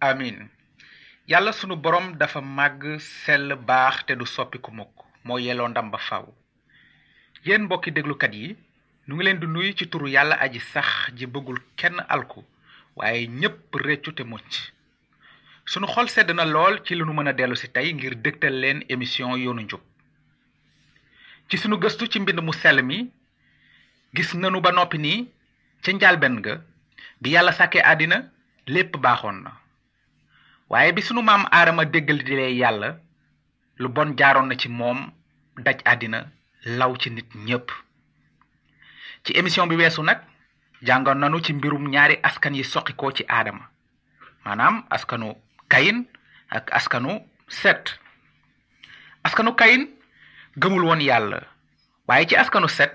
amin. Yàlla sunu borom dafa màgg sell baax te du soppiku mukk moo yelloo ndam ba faw. Yéen mbokki déglukat yi nu ngi leen di nuyu ci turu yàlla aji sax ji bëggul kenn alku waaye ñépp réccu te mucc sunu xol sedd na lool ci li nu mën a dellu si tey ngir dégtal leen émission yoonu njub. Ci sunu gëstu ci mbind mu sell mi gis nanu ba noppi nii ca njaalben ga bi yàlla sàkkee àddina lépp baaxoon na. Waaye bi sunu maam aadama déggal di lee yàlla lu bon jaaroon na ci moom daj àddina law ci nit ñépp. Ci émission bi weesu nag jàngoon nanu ci mbirum ñaari askan yi soqikoo ci aadama. Maanaam askanu kayin ak askanu set. Askanu kayin gëmul woon yàlla. Waaye ci askanu set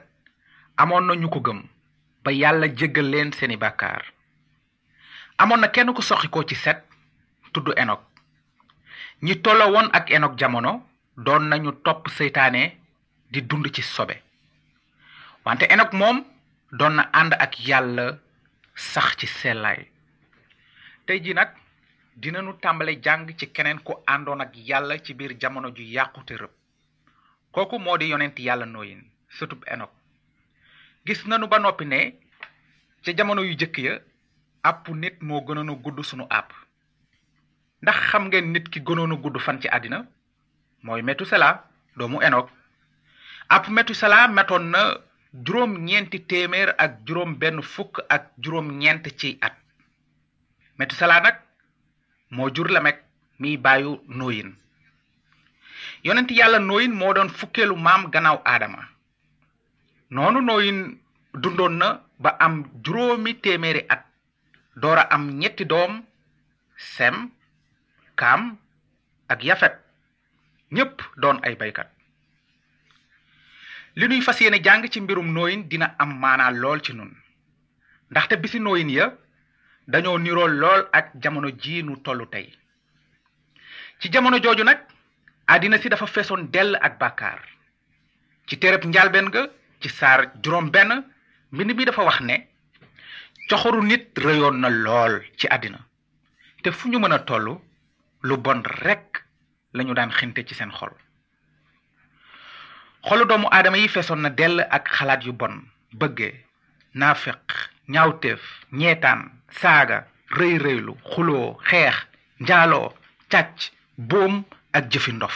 amoon na ñu ko gëm ba yàlla jéggal leen seeni na kenn ku ci set tudd enok ñi tolloo woon ak enok jamono doon nañu topp seytaane di dund ci sobe. Wante enok moom doon na ànd ak yàlla sax ci sellaay. Tey ji dinanu tàmbale jàng ci keneen ku àndoon ak yàlla ci biir jamono ju yàqu te rëb kooku moo di yonent yàlla nooyin sëtub enok gis nanu ba noppi ne ca jamono yu jëkk ya àpp nit moo gënoon gudd sunu àpp. Ndax xam ngeen nit ki gudd fan ci àddina? Mooy metusela doomu enok àpp metusela metoon na juróom ñeenti téeméer ak juróom benn fukk ak juróom ñeent ci at. Nag moo jur lamek miy bàyyu nooyin yonent yàlla nooyin moo doon fukkeelu maam gannaaw aadama. Noonu nooyin dundoon na ba am juróomi téeméeri at. Doora am ñetti doom sem kaam ak yafet. Ñépp doon ay baykat. Li nuy fas yéene jàng ci mbirum nooyin dina am maanaa lool ci nun. Ndaxte bisi nooyin ya dañoo niroo lool ak jamono ji nu tollu tey. ci jamono jooju nag àddina si dafa feesoon dell ak bàkkaar. ci téereb njaalbeen ga ci saar juróom benn mbind bi dafa wax ne coxoru nit rëyoon na lool ci àddina. te fu ñu mën a toll lu bon rekk lañu daan xinte ci seen xol. xolu doomu aadama yi feesoon na dell ak xalaat yu bon bëgge naafeq ñaawteef ñeetaan saaga rëy rëylu xuloo xeex njaaloo càcc boom ak jëfi ndof.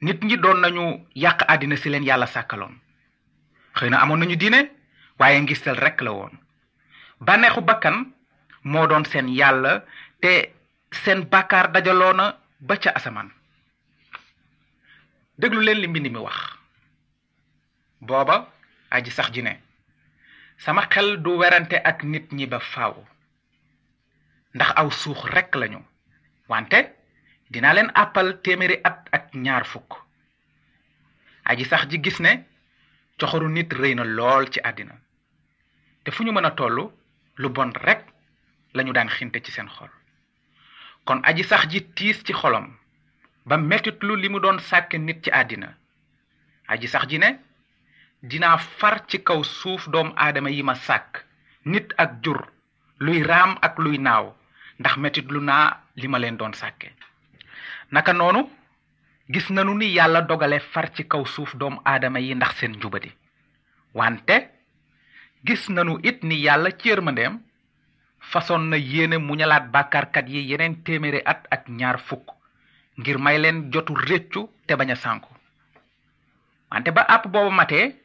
Nit ñi doon nañu yàq àddina si leen yàlla sàkkaloon. Xëy na amoon nañu diine waaye ngistal rekk la woon. Bànneexu bakkan moo doon seen yàlla te seen bàkkaar dajaloo na ba ca asamaan. Déglu leen li mbind mi wax. Booba aji sax ji ne sama xel du werante ak nit ñi ba faaw. Ndax aw suux rekk lañu. Wante dinaa leen àppal téeméeri at ak ñaar fukk. Aji sax ji gis ne coxoru nit rëy na lool ci àddina. Te fu ñu mën lu bon rekk lañu daan xinte ci seen xol. Kon aji sax ji tiis ci xolam ba mettitlu li mu doon sàkke nit ci àddina. Aji sax ji ne dinaa far ci kaw suuf doomu aadama yi ma sàkk. Nit ak jur luy raam ak luy naaw. Ndax mettitlu naa li ma leen doon sàkke. Naka noonu gis nanu ni yàlla dogale far ci kaw suuf doomu aadama yi ndax seen njubadi. Wante gis nanu it ni yàlla ci yërmandeem na yéene muñalaat bàkkaarkat yi yeneen téeméeri at ak ñaar fukk ngir may leen jotu réccu te bañ a sànku. Wante ba àpp booba matee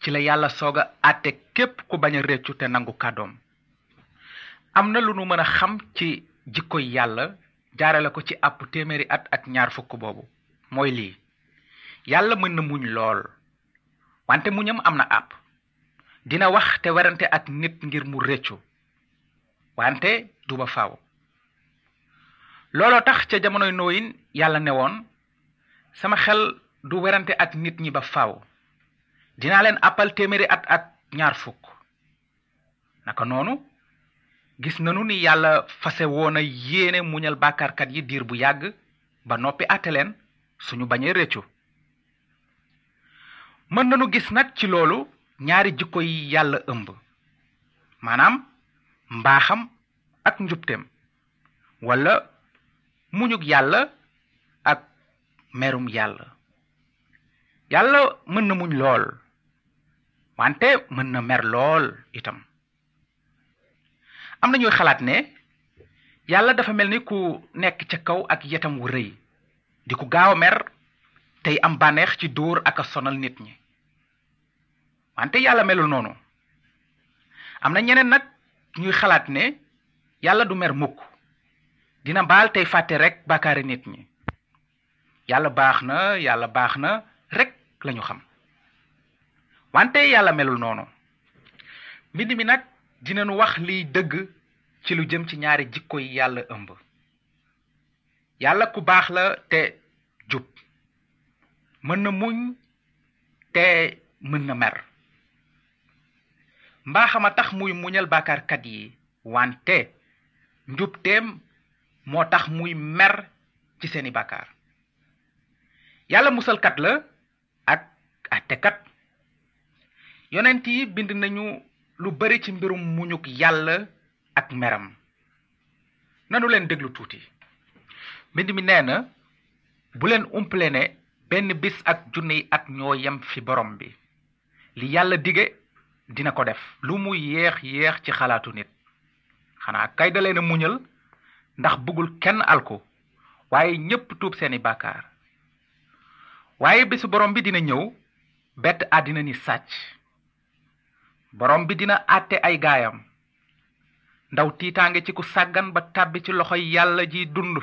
ci la yàlla soog a àtte képp ku bañ a réccu te nangu kàddoom. am na lu nu mën xam ci jikkoy yàlla jaarale ko ci àpp téeméeri at ak ñaar fukk boobu. Mooy lii. Yàlla mën muñ lool wante muñam am na àpp. Dina wax te werante ak nit ngir mu réccu wante du ba faaw. Looloo tax ca jamonoy nooyin yàlla ne woon sama xel du werante ak nit ñi ba faaw dinaa leen àppal téeméeri at ak ñaar fukk. Naka noonu gis nanu ni yàlla fase woon a yéene muñal bàkkaarkat yi diir bu yàgg ba noppi àtte leen suñu bañee réccu. Mën nanu gis nag ci loolu ñaari jikko yi yàlla ëmb. Maanaam mbaaxam ak njubteem. Wala muñug yàlla ak merum yàlla. Yàlla mën na muñ lool wante mën na mer lool itam. Am na ñuy ne yàlla dafa mel ni ku nekk ca kaw ak yetam wu rëy. Di ku gaaw mer tey am bànneex ci dóor ak sonal nit ñi. Wante yàlla melul noonu. Am na ñeneen nag ñuy xalaat ne yàlla du mer mukk. Dina baal tey fàtte rek bàkkaari nit ñi. Yàlla baax na yàlla rek lañu xam wante yàlla melul noonu. Mbind mi nag dinañu wax liy dëgg ci lu jëm ci ñaari jikko yi yàlla ëmb. Yàlla ku baax la te jub. Mën na muñ te mën na mer. Mbaaxama tax muy muñal bàkkaarkat yi wante njubteem moo tax muy mer ci seeni bàkkaar yàlla musalkat la ak àttekat yonent yi bind nañu lu bari ci mbirum muñuk yàlla ak meram. Nanu leen déglu tuuti. Mbind mi nee na bu leen umpale ne benn bis ak junniy at ñoo yem fi borom bi. Li yàlla dige dina ko def. Lu mu yéex yéex ci xalaatu nit. Xanaa kay da leen a muñal ndax bëggul kenn alko waaye ñépp tuub seeni bàkkaar. Waaye bisu borom bi dina ñëw bett àddina ni sàcc. Borom bi dina àtte ay gaayam. Ndaw tiitaange ci ku sàggan ba tàbbi ci loxoy yàlla ji dund.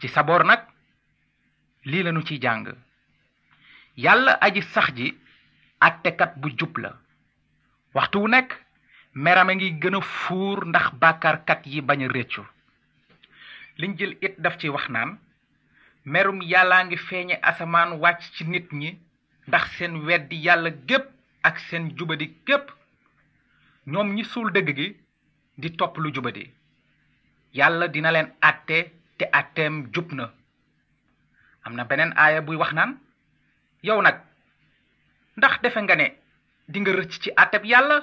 Ci saboor nag lii lanu ciy jàng. Yàlla aji sax ji àttekat bu jub la. Waxtu wu nekk merame ngi gën a fuur ndax bàkkaarkat yi bañ liñ jël it daf ci wax naan merum yàllaa ngi feeñe asamaan wàcc ci nit ñi ndax seen weddi yàlla gépp ak seen jubadi gépp ñoom ñi suul dëgg gi di topp lu jubadi. Yàlla dina leen àtte te àtteem jub na. Am na beneen aaya buy wax naan yow nag ndax defe nga ne di nga rëcc ci àtteb yàlla?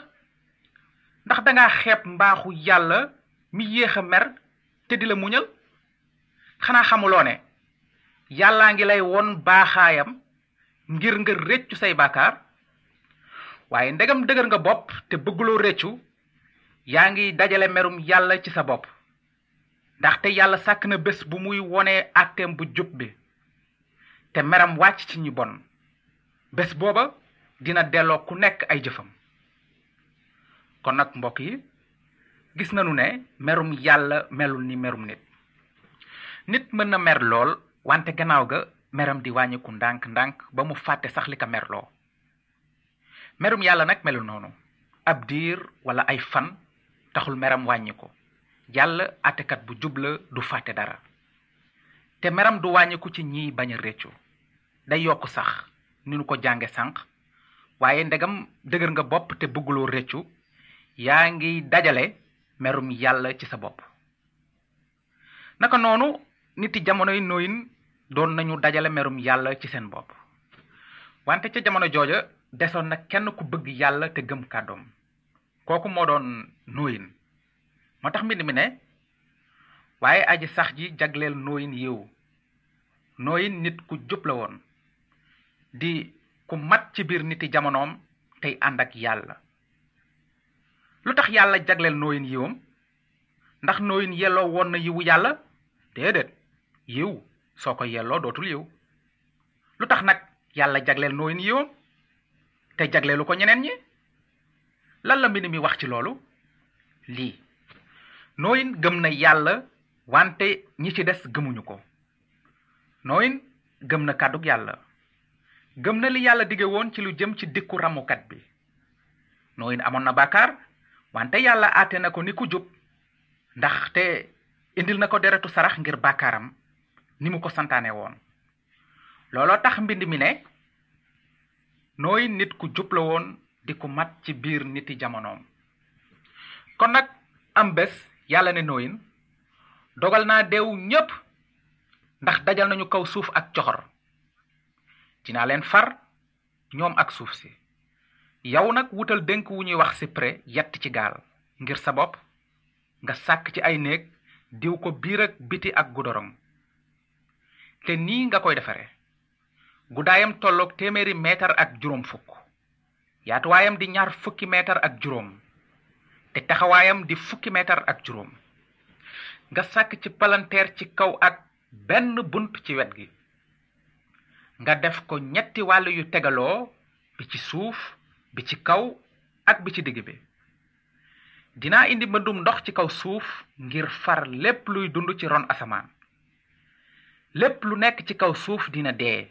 Ndax danga xeeb mbaaxu yàlla mi yéex mer te di la muñal? Xanaa xamuloo ne yàllaa ngi lay won baaxaayam ngir nga réccu say bàkkaar waaye ndegam dëgër nga bopp te bëgguloo réccu yaa ngi dajale merum yàlla ci sa bopp. ndaxte yàlla sàkk na bés bu muy àtteem bu jub bi te meram wàcc ci ñi bon. bés booba dina delloo ku nekk ay jëfam. kon nag mbokk yi gis nanu ne merum yàlla melul ni merum nit. nit mën na mer lool wante gannaaw ga meram di wàññiku ndànk-ndànk ba mu fàtte sax li ko merloo merum yàlla nag melul noonu. Ab diir wala ay fan taxul meram wàññiku. Yàlla àttekat bu jubla du fàtte dara. Te meram du wàññiku ci ñiy bañ a réccu. Day yokk sax ni ko jànge sànq. Waaye ndegam dëgër nga bopp te bëgguloo réccu. Yaa ngi dajale merum yàlla ci sa bopp. Naka noonu niti jamonoy nooyin doon nañu dajale merum yàlla ci seen bopp. Wante ca jamono jooja desoon na kenn ku bëgg yàlla te gëm kàddoom. Kooku moo doon nooyin. Moo tax mbind mi ne waaye aji sax ji jagleel nooyin yiw. Nooyin nit ku jub la woon. Di ku mat ci biir niti jamonoom tey ànd ak yàlla. Lu tax yàlla jagleel nooyin yiwam? Ndax nooyin yelloo woon na yiwu yàlla? Déedéet. Yiw soo ko yelloo dootul yiw. Lu tax nag yàlla jagleel te jagleelu ko ñeneen ñi? Lan la mbind mi wax ci loolu? Lii. Nooyin gëm na yàlla wante ñi ci des gëmuñu ko. Nooyin gëm na kàddug yàlla. Gëm na li yàlla dige woon ci lu jëm ci dikku ramukat bi. Nooyin amoon na bàkkaar wante yàlla àtte na ko ni ku jub. Ndaxte indil na ko deretu sarax ngir bàkkaaram ni mu ko santaane woon. Looloo tax mbind mi ne nooyin nit ku jub la woon di ku mat ci biir niti jamonoom. Kon nag am bés yàlla ne nooyin dogal naa deewu ñépp ndax dajal nañu kaw suuf ak coxor. Dinaa leen far ñoom ak suuf si. Yow nag wutal dénk wu ñuy wax cyprès yett ci gaal ngir sa bopp nga sàkk ci ay néeg diw ko biir ak biti ak gudorong te nii nga koy defare guddaayam tolloog téeméeri meetar ak juróom fukk. Yaatuwaayam di ñaar fukki meetar ak juróom. Te taxawaayam di fukki meetar ak juróom. Nga sàkk ci palanteer ci kaw ak benn bunt ci wet gi. Nga def ko ñetti wàll yu tegaloo bi ci suuf bi ci kaw ak bi ci digg bi. Dinaa indi mbëndum ndox ci kaw suuf ngir far lépp luy dund ci ron asamaan. Lépp lu nekk ci kaw suuf dina dee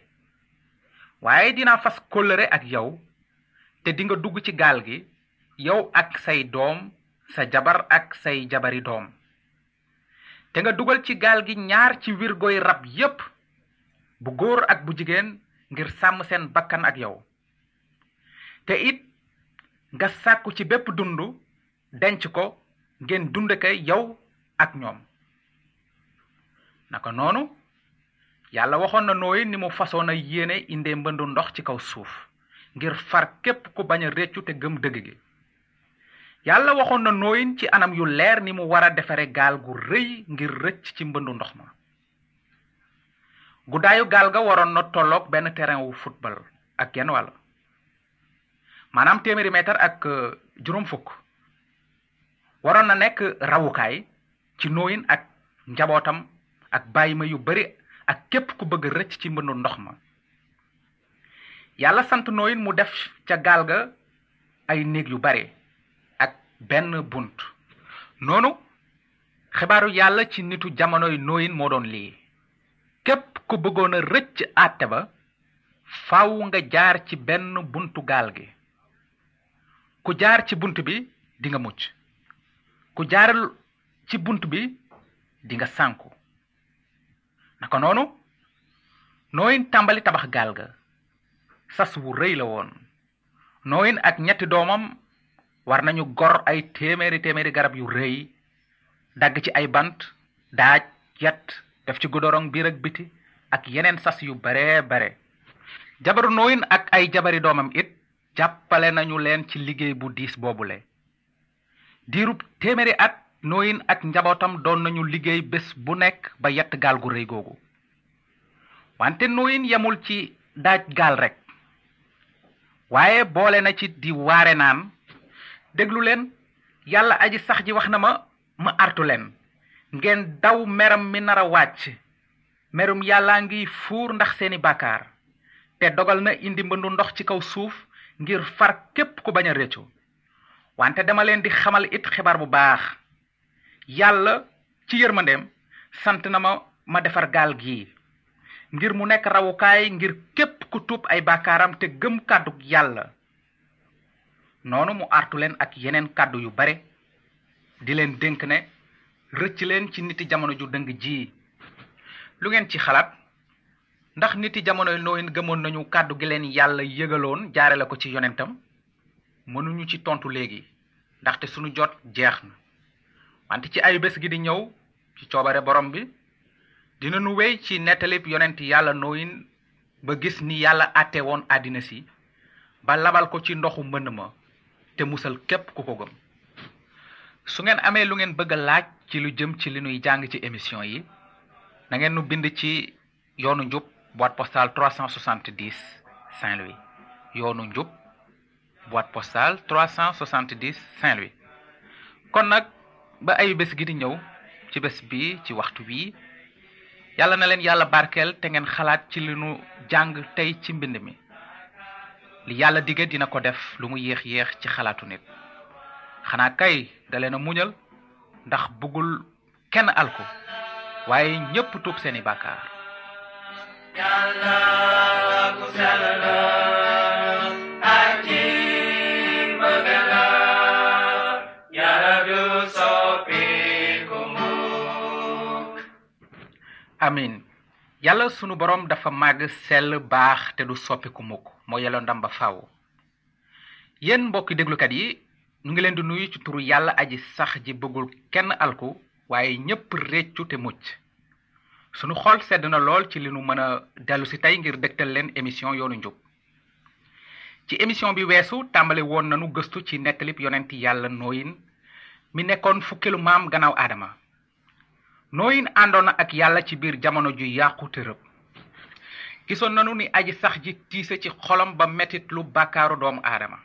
waaye dinaa fas kóllëre ak yow te dinga dugg ci gaal gi yow ak say doom sa jabar ak say jabari doom. Te nga dugal ci gaal gi ñaar ci wirgoy rab yépp bu góor ak bu jigéen ngir sàmm seen bakkan ak yow. Te it nga sàkku ci bépp dund denc ko ngeen dunde ko yow ak ñoom. Naka noonu yàlla waxoon na nooyi ni mu fasoon a yéene indee mbëndu ndox ci kaw suuf ngir far képp ku bañ a réccu te gëm dëgg gi. Yàlla waxoon na nooyin ci anam yu leer ni mu war a defare gu rëy ngir rëcc ci mbëndu ndox ma. Guddaayu gaal ga waroon na tolloog benn terrain wu football ak genn wàll. Maanaam téeméeri mètre ak juróom fukk. Waroon na nekk rawukaay ci nooyin ak njabootam ak bàyyima yu bari ak képp ku bëgg rëcc ci mbëndu ndox ma. Yàlla sant nooyin mu def ca gaal ga ay néeg yu bare ak benn bunt. Noonu xibaaru yàlla ci nitu jamonoy nooyin moo doon lii. Képp ku bëggoon a rëcc àtte ba faaw nga jaar ci benn buntu gaal gi. Ku jaar ci bunt bi di nga mucc. Ku jaarul ci bunt bi di nga sànku naka noonu nooyin tàmbali tabax gaal ga. Sas wu rëy la woon. Nooyin ak ñetti doomam war nañu gor ay téeméeri téeméeri garab yu rëy dagg ci ay bant daaj yet def ci godorong biir ak biti ak yeneen sas yu bare bare. Jabaru nooyin ak ay jabari doomam it jàppale nañu leen ci liggéey bu diis boobule. Diirub téeméeri at nooyin ak njabootam doon nañu liggéey bés bu nekk ba yett gaal gu rëy googu. Wante nooyin yemul ci daaj gaal rek. Waaye boole na ci di waare naan déglu leen yàlla aji sax ji wax na ma ma artu leen. Ngeen daw meram mi nar a wàcc. Merum yàllaa ngi fuur ndax seeni bàkkaar. Te dogal na indi mbëndu ndox ci kaw suuf ngir far képp ku bañ a wante dama leen di xamal it xibaar bu baax yàlla ci yërmandeem sant na ma ma defar gaal gii ngir mu nekk rawukaay ngir képp ku tuub ay bàkkaaram te gëm kàddu yàlla. Noonu mu artu leen ak yeneen kàddu yu bare di leen dénk ne rëcc leen ci niti jamono ju dëng ji. Lu ngeen ci xalaat? Ndax niti jamonoy nooyin gëmoon nañu kàddu gi leen yàlla yëgaloon jaare la ko ci yonentam? Mënuñu ci tontu léegi ndaxte sunu jot jeex na wante ci ay bés gi di ñëw ci coobare borom bi dinañu wéy ci nettalib yonent yàlla nooyin ba gis ni yàlla àtte woon àddina si ba labal ko ci ndoxu mbënn ma te musal képp ku ko gëm. Su ngeen amee lu ngeen bëgg a laaj ci lu jëm ci li nuy jàng ci émission yi na ngeen nu bind ci yoonu njub boîte postale 370 Saint-Louis. Yoonu njub boîte postale 370 Saint-Louis. Kon nag ba ay bés gi di ñëw ci bés bi ci waxtu wi. Yàlla na leen yàlla barkeel te ngeen xalaat ci li nu jàng tey ci mbind mi. Li yàlla dige dina ko def lu mu yéex yéex ci xalaatu nit. Xanaa kay da muñal ndax bëggul kenn alku waaye ñépp tuub seeni bàkkaar. Yàlla ku amin. Yàlla sunu borom dafa màgg sell baax te du soppiku mukk. Moo yelloo ndam ba faaw yéen mbokki déglukat yi nu ngi leen di nuyu ci turu yàlla aji sax ji bëggul kenn alku waaye ñépp réccu te mucc. Sunu xol sedd na lool ci li nu mën a dellu si tey ngir dëgtal leen émission yoonu njub. Ci émission bi weesu tàmbali woon nanu gëstu ci nettalib yonent yàlla nooyin mi nekkoon fukkeelu maam gannaaw aadama nooyin àndoon na ak yàlla ci biir jamono ju yàqu te rëb. Gisoon nanu ni aji sax ji tiise ci xolam ba metit lu bàkkaaru doomu aadama.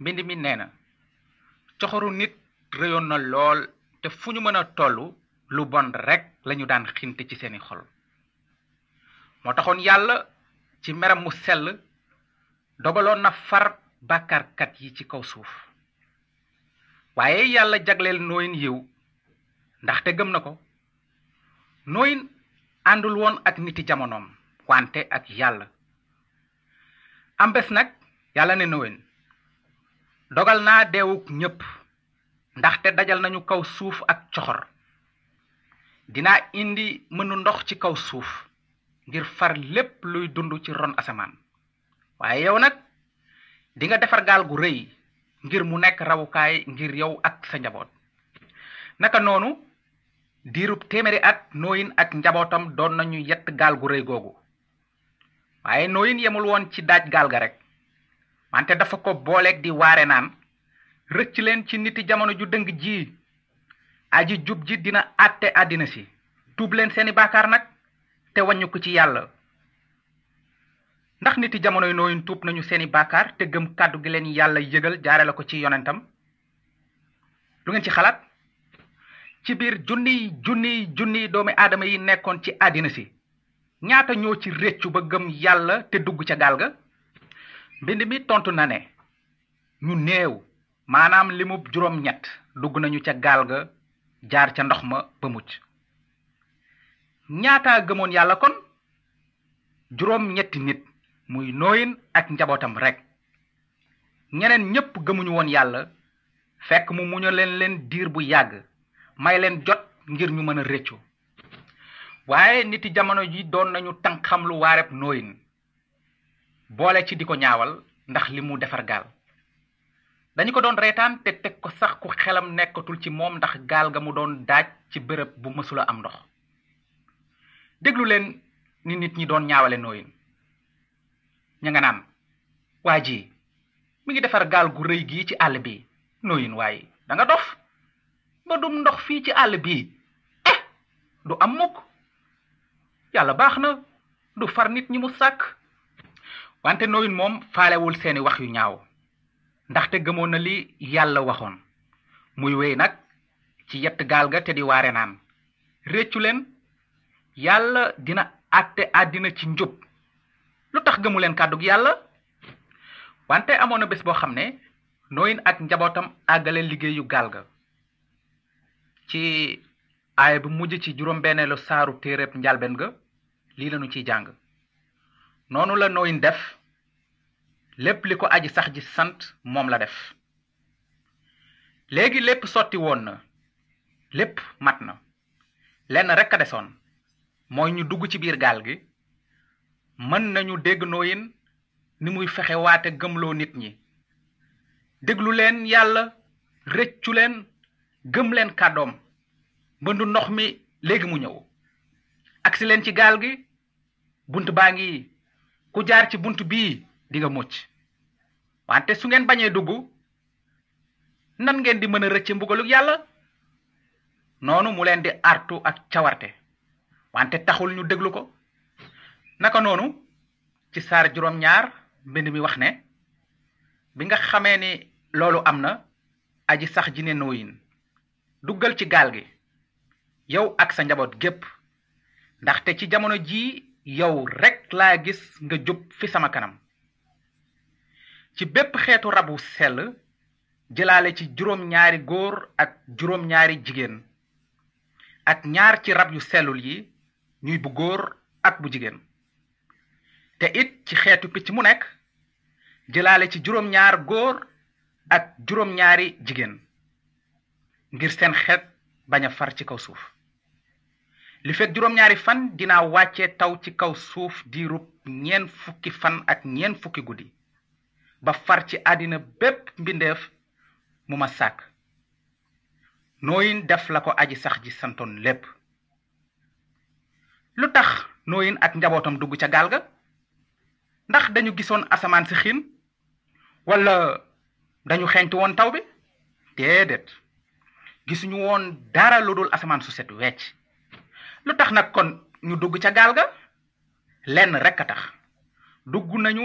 Mbind mi nee na coxoru nit rëyoon na lool te fu ñu mën a toll lu bon rekk lañu daan xinte ci seeni xol. Moo taxoon yàlla ci meram mu dogaloon na far bàkkaarkat yi ci kaw suuf. Waaye yàlla jagleel nooyin yiw ndaxte gëm na ko nooyin àndul woon ak niti jamonoom wante ak yàlla. Am bés nag yàlla ne nooyin dogal naa deewuk ñépp ndaxte dajal nañu kaw suuf ak coxor. Dinaa indi mënu ndox ci kaw suuf ngir far lépp luy dund ci ron asamaan. Waaye yow nag dinga defar gaal gu rëy ngir mu nekk rawukaay ngir yow ak sa njaboot. Naka noonu diirub téeméeri at nooyin ak njabootam doon nañu yett gaal gu rëy googu. waaye nooyin yemul woon ci daaj gaal ga rek. wante dafa ko booleeg di waare naan rëcc leen ci niti jamono ju dëng ji. aji jub ji dina àtte àddina si. tuub leen seeni baakaar nag te wàññu ko ci yàlla. ndax niti jamonoy nooyin tuub nañu seeni baakaar te gëm kàddu gi leen yàlla yëgal jaare la ko ci yonentam? lu ngeen ci xalaat ci biir junniy junniy junniy doomi aadama yi nekkoon ci àddina si. Ñaata ñoo ci réccu ba gëm yàlla te dugg ca gaal ga? Mbind mi tontu na ne ñu néew maanaam limub juróom ñett dugg nañu ca gaal ga jaar ca ndox ma ba mucc. Ñaata gëmoon yàlla kon? Juróom ñetti nit muy nooyin ak njabootam rekk. Ñeneen ñépp gëmuñu woon yàlla fekk mu muñu leen leen diir bu yàgg. May leen jot ngir ñu mën a réccu. Waaye niti jamono ji doon nañu tànk xam lu waareb nooyin. Boole ci di ko ñaawal ndax li mu defar gaal. Dañu ko doon reetaan te teg ko sax ku xelam nekkatul ci moom ndax gaal ga mu doon daaj ci bërëb bu mësula am ndox. Déglu leen ni nit ñi doon ñaawale nooyin. Ña nga naan waa mi ngi defar gaal gu rëy gii ci àll bi. Nooyin waaye da nga dof ba dum ndox fii ci àll bii. Eh du am mukk. Yàlla baax na du far nit ñi mu sàkk. Wante nooyin moom faalewul seeni wax yu ñaaw. Ndaxte gëmoon na li yàlla waxoon. Muy wéy nag ci yett gaal ga te di waare naan. Réccu leen yàlla dina àtte àddina ci njub. Lu tax gëmu leen kàddug yàlla? Wante amoon na bés boo xam ne nooyin ak njabootam àggale liggéeyu gaal ga ci aaya bu mujj ci juróom benneelu saaru téereb njalben ga lii lañu ciy jàng. Noonu la nooyin def lépp li ko aji sax ji sant moom la def. Léegi lépp sotti woon na lépp mat na. Lenn rekk a desoon mooy ñu dugg ci biir gaal gi. Mën nañu dégg nooyin ni muy fexe waate gëmloo nit ñi. Déglu leen yàlla rëccu leen gëm leen kàddoom mbëndu ndox mi léegi mu ñëw. Agsi leen ci gaal gi bunt baa ku jaar ci bunt bii di nga mucc. Wante su ngeen bañee dugg nan ngeen di mën a rëcce mbugaluk yàlla? Noonu mu leen di artu ak cawarte. Wante taxul ñu déglu ko. Naka noonu ci saar juróom ñaar mbind mi wax ne bi nga xamee ni loolu am aji sax ji ne duggal ci gaal gi. Yow ak sa njaboot gépp. Ndaxte ci jamono jii yow rekk laa gis nga jub fi sama kanam. Ci bépp xeetu rabu sell jëlaale ci juróom ñaari góor ak juróom ñaari jigéen. Ak ñaar ci rab yu sellul yi ñuy bu góor ak bu jigéen. Te it ci xeetu picc mu nekk jëlaale ci juróom ñaar góor ak juróom ñaari jigéen ngir seen xeet bañ a far ci kaw suuf. Li fekk juróom ñaari fan dinaa wàcce taw ci kaw suuf diirub ñeen fukki fan ak ñeen fukki guddi ba far ci àddina bépp mbindeef mu ma sàkk. Nooyin def la ko aji sax ji santoon lépp. Lu tax nooyin ak njabootam dugg ca gaal ga? Ndax dañu gisoon asamaan si xiin? Wala dañu woon taw bi? Déedéet gisuñu woon dara lu dul asamaan su set wecc. Lu tax kon ñu dugg ca gaal ga? Lenn rekk a tax. Dugg nañu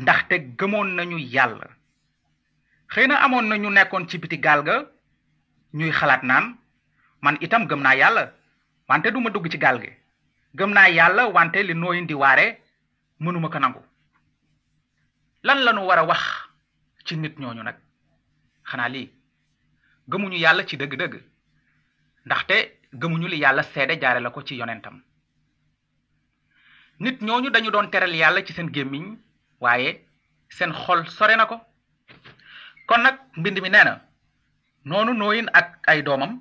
ndaxte gëmoon nañu yàlla. Xëy na amoon na ñu nekkoon ci biti ñuy xalaat naan man itam gëm naa wante duma dugg ci gaal gi. Gëm wante li nooyin di waare mënuma ko nangu. Lan lañu war a wax ci nit ñooñu nag? Xanaa lii gëmuñu yàlla ci dëgg-dëgg. ndaxte gëmuñu li yàlla seede jaare la ko ci yonentam. nit ñooñu dañu doon teral yàlla ci seen gémmiñ waaye seen xol sore na ko. kon nag mbind mi noonu ak ay doomam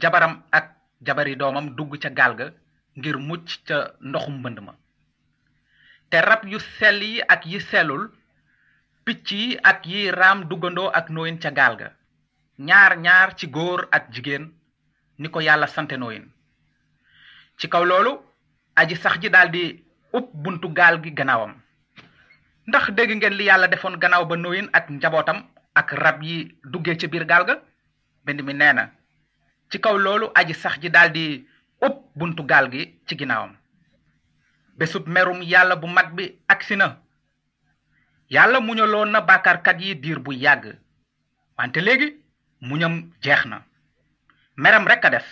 jabaram ak jabari doomam dugg ca gaal ga ngir mucc ca ndoxum mbënd ma. te rab yu sell yi ak yi sellul picc ak yi raam duggandoo ak nooyin ca gaal ga ñaar ñaar ci góor ak jigéen ni ko yàlla sante nooyin ci kaw loolu aji sax ji daldi upp buntu gaal gi gannaawam. Ndax dégg ngeen li yàlla defoon gannaaw ba nooyin ak njabootam ak rab yi duggee ci biir gaal ga? Mi nee na ci kaw loolu aji sax ji daldi upp buntu gaal gi ci ginnaawam. Bésub merum yàlla bu mag bi agsi na. Yàlla muñaloon na bàkkaarkat yi diir bu yàgg. Wante léegi muñam jeex meram rekk a des.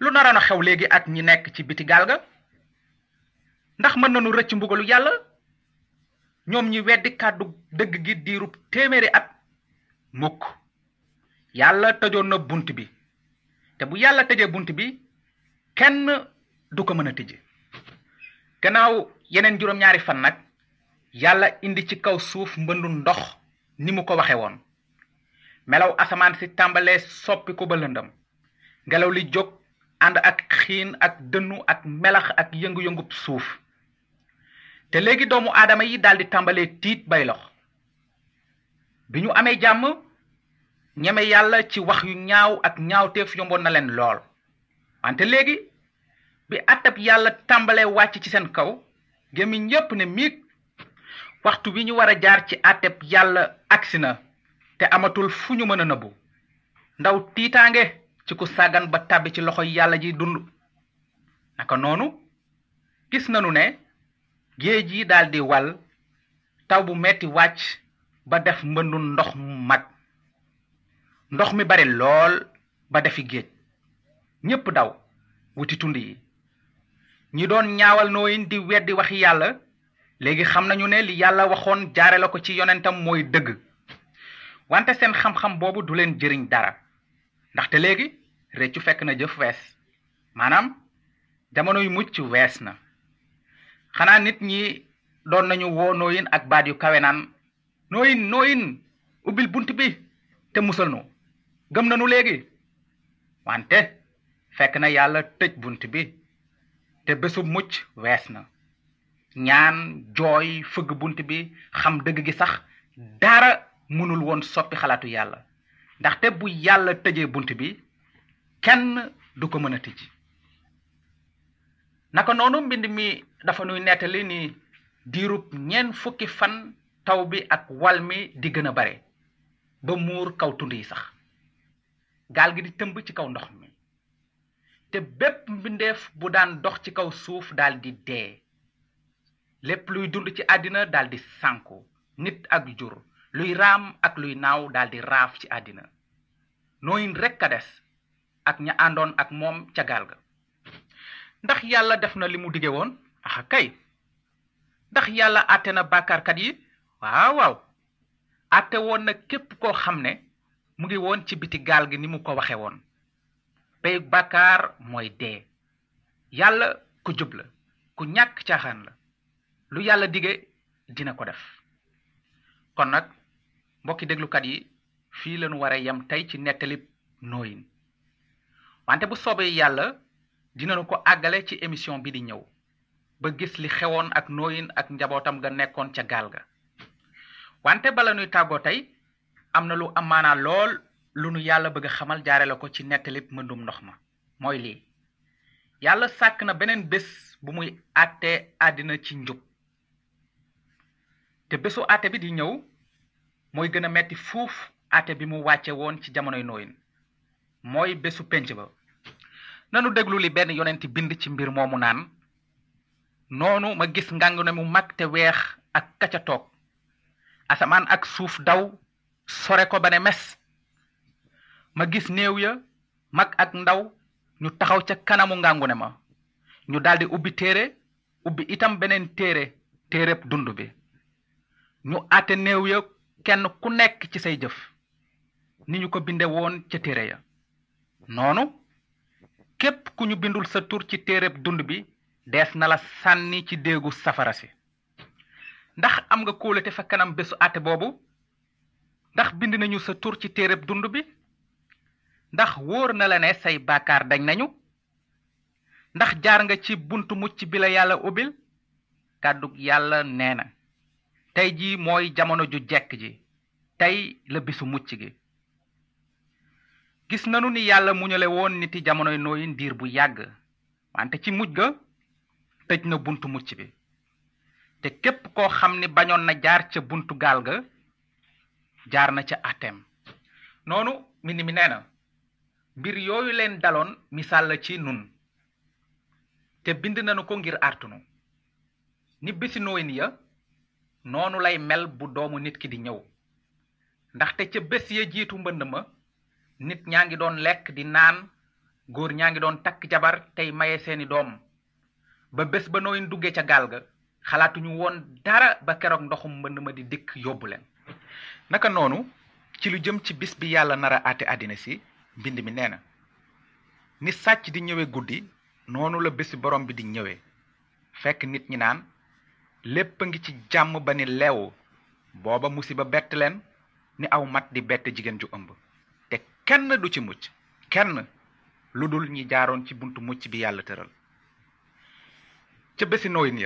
Lu naroon a xew léegi ak ñi nekk ci biti gaal ga? Ndax mën nañu rëcc mbugalu yàlla? Ñoom ñi weddi kàddu dëgg gi diirub téeméeri at? Mukk. Yàlla tëjoon na bunt bi. Te bu yàlla tëjee bunt bi kenn du ko mën a tëje gannaaw yeneen juróom-ñaari fan nag yàlla indi ci kaw suuf mbëndu ndox ni mu ko waxe woon melaw asamaan si tàmbalee soppi ko ba lëndëm. Ngelaw li jóg ànd ak xiin ak dënnu ak melax ak yëngu-yëngub suuf. Te léegi doomu aadama yi daldi tàmbalee tiit bay lox. Bi ñu amee jàmm ñeme ci wax yu ñaaw ak ñaawteef yomboon na leen lool. Wante léegi bi àttab yàlla tàmbalee wàcc ci seen kaw gémmiñ yépp ne miig waxtu wi ñu jaar ci àttab yàlla agsi na te amatul fu ñu mën a nëbbu. Ndaw tiitaange ci ku sàggan ba tàbbi ci loxo yàlla ji dund. Naka noonu gis nanu ne géej yi wal taw bu metti wàcc ba def mbëndu ndox mu mag. Ndox mi bari lool ba defi géej. Ñépp daw wuti tund yi. Ñi doon ñaawal nooyin di weddi waxi yàlla léegi xam nañu ne li yàlla waxoon jaare la ko ci yonentam mooy dëgg wante seen xam-xam boobu du leen jëriñ dara. ndaxte léegi réccu fekk na jëf wees. maanaam jamono yu mucc wees na. xanaa nit ñi doon nañu woo nooyin ak baat yu kawe naan nooyin nooyin ubbil bunt bi te musal nu. gëm nanu léegi. wante fekk na yàlla tëj bunt bi te bésu mucc wees na. ñaan jooy fëgg bunt bi xam dëgg gi sax dara mënul woon soppi xalaatu yàlla. Ndaxte bu yàlla tëjee bunt bi kenn du ko mën a naka noonu mbind mi dafa nuy nettali ni diirub ñeent fukki fan taw bi ak wal mi di gën a bare ba muur kaw tund yi sax. Gaal gi di tëmb ci kaw ndox mi. Te bépp mbindeef bu daan dox ci kaw suuf daldi dee. Lépp luy dund ci àddina daldi sànku. Nit ak jur luy raam ak luy naaw daldi raaf ci àddina. Nooyin rekk a des ak ña àndoon ak moom ca gaal ga. Ndax yàlla def na li dige woon? Axa kay. Ndax yàlla àtte na bàkkaarkat yi? Waaw waaw. Àtte woon na képp koo xam ne mu ngi woon ci biti gaal gi ni mu ko waxe woon. Pey bàkkaar mooy dee. Yàlla ku jub la ku ñàkk caaxaan la. Lu yàlla dige dina ko def. Kon nag mbokki déglukat yi fii lañu war a yem tey ci nettalib nooyin. Wante bu soobee yàlla dinañu ko àggale ci émission bi di ñëw ba gis li xewoon ak nooyin ak njabootam ga nekkoon ca gaal ga. Wante bala nuy tàggoo tey am na lu amaanaa lool lu nu yàlla bëgg xamal jaare ko ci nettalib mëndum ndox ma mooy lii. Yàlla sàkk na beneen bés bu muy àttee àddina ci njub. Te bésu àtte bi di ñëw mooy gën a metti fuuf ate bi mu wàcce woon ci jamonoy nooyin. mooy bésu pénc ba. nanu déglu li benn yonent bind ci mbir moomu naan noonu ma gis ngàng mu mag te weex ak kaca toog. asamaan ak suuf daw sore ko ba ne mes. ma gis néew ya mag ak ndaw ñu taxaw ca kanamu ngàngune ma. ñu daldi ubbi téere ubbi itam beneen téere téereb dund bi. ñu àtte néew ya kenn ku nekk ci say jëf ni ñu ko binde woon ca téere ya. Noonu képp ku ñu bindul sa tur ci téereb dund bi dees na la sànni ci déegu safara si. Ndax am nga kóolute fa kanam bésu àtte boobu? Ndax bind nañu sa tur ci téereb dund bi? Ndax wóor na la ne say baakaar dañ nañu? Ndax jaar nga ci buntu mucc bi la yàlla ubbil? Kàddug yàlla nee na tey ji mooy jamono ju jekk ji. Tey la bisu mucc gi. Gis nanu ni yàlla muñale woon niti jamonoy nooyin diir bu yàgg. Wante ci mujj ga tëj na buntu mucc bi. Te képp koo xam ni na jaar ca buntu gaal ga jaar na ca àtteem noonu mbind mi nee na mbir yooyu leen daloon misaal ci nun. Te bind nanu ko ngir artunu ni bisi nooyin ya noonu lay mel bu doomu nit ki di ñëw. ndaxte ca bés ya jiitu mbënd ma nit ñaa ngi doon lekk di naan góor ñaa ngi doon takk jabar tey maye seeni doom. ba bés ba nooyin dugge ca gaal ga xalaatuñu woon dara ba keroog ndoxum mbënd ma di dikk yóbbu leen. naka noonu ci lu jëm ci bis bi yàlla nara àtte àddina si mbind mi nee na ni sàcc di ñëwe guddi noonu la bési borom bi di ñëwee. fekk nit ñi naan lépp a ngi ci jàmm ba ni leew. Booba musiba bett leen ni aw mat di bett jigéen ju ëmb. Te kenn du ci mucc kenn lu dul ñi jaaroon ci buntu mucc bi yàlla tëral. Ca bési nooyin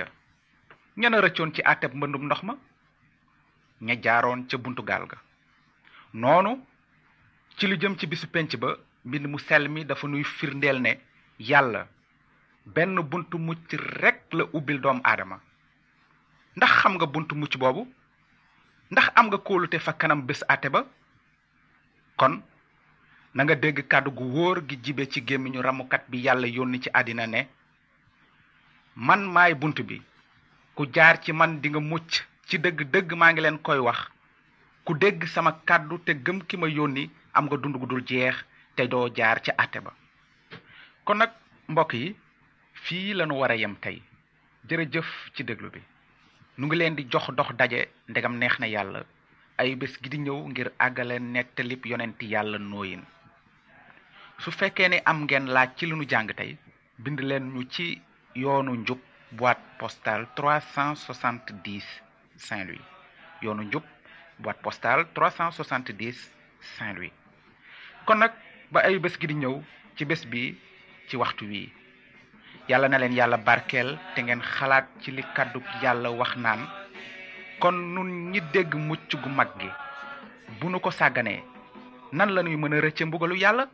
rëccoon ci àtteb mbëndum ndox ma? Ña jaaroon ca buntu gaal ga. Noonu ci lu jëm ci bisu penc ba mbind mu sell mi dafa nuy firndeel ne yàlla benn buntu mucc rekk la ubbil doom aadama. Ndax xam nga buntu mucc boobu? ndax am nga kóolute fa kanam bés àtte ba? kon na nga dégg kàddu gu wóor gi jibe ci gémmiñu ramukat bi yàlla yónni ci àddina ne man maay bunt bi. Ku jaar ci man dinga mucc. Ci dëgg-dëgg maa ngi leen koy wax. Ku dégg sama kàddu te gëm ki ma yónni am nga dund gu dul jeex te doo jaar ca àtte ba. Kon nag mbokk yi fii lañu war a yem tey. Jërëjëf ci déglu bi. Nu ngi leen di jox dox daje ndegam neex na yàlla. Ay bés gi di ñëw ngir àggale nettalib yonenti yàlla nooyin. Su fekkee ne am ngeen laaj ci li nu jàng tey bind leen ñu ci yoonu njub boîte postale 370 Saint-Louis. Yoonu njub boîte postale 370 Saint-Louis. Kon nag ba ay bés gi di ñëw ci bés bi ci waxtu wi yàlla na leen yàlla barkeel te ngeen xalaat ci li kàddu yàlla wax naan kon nun ñi dégg mucc gu mag gi bu nu ko sàgganee nan la ñuy mën a rëcce mbugalu yàlla?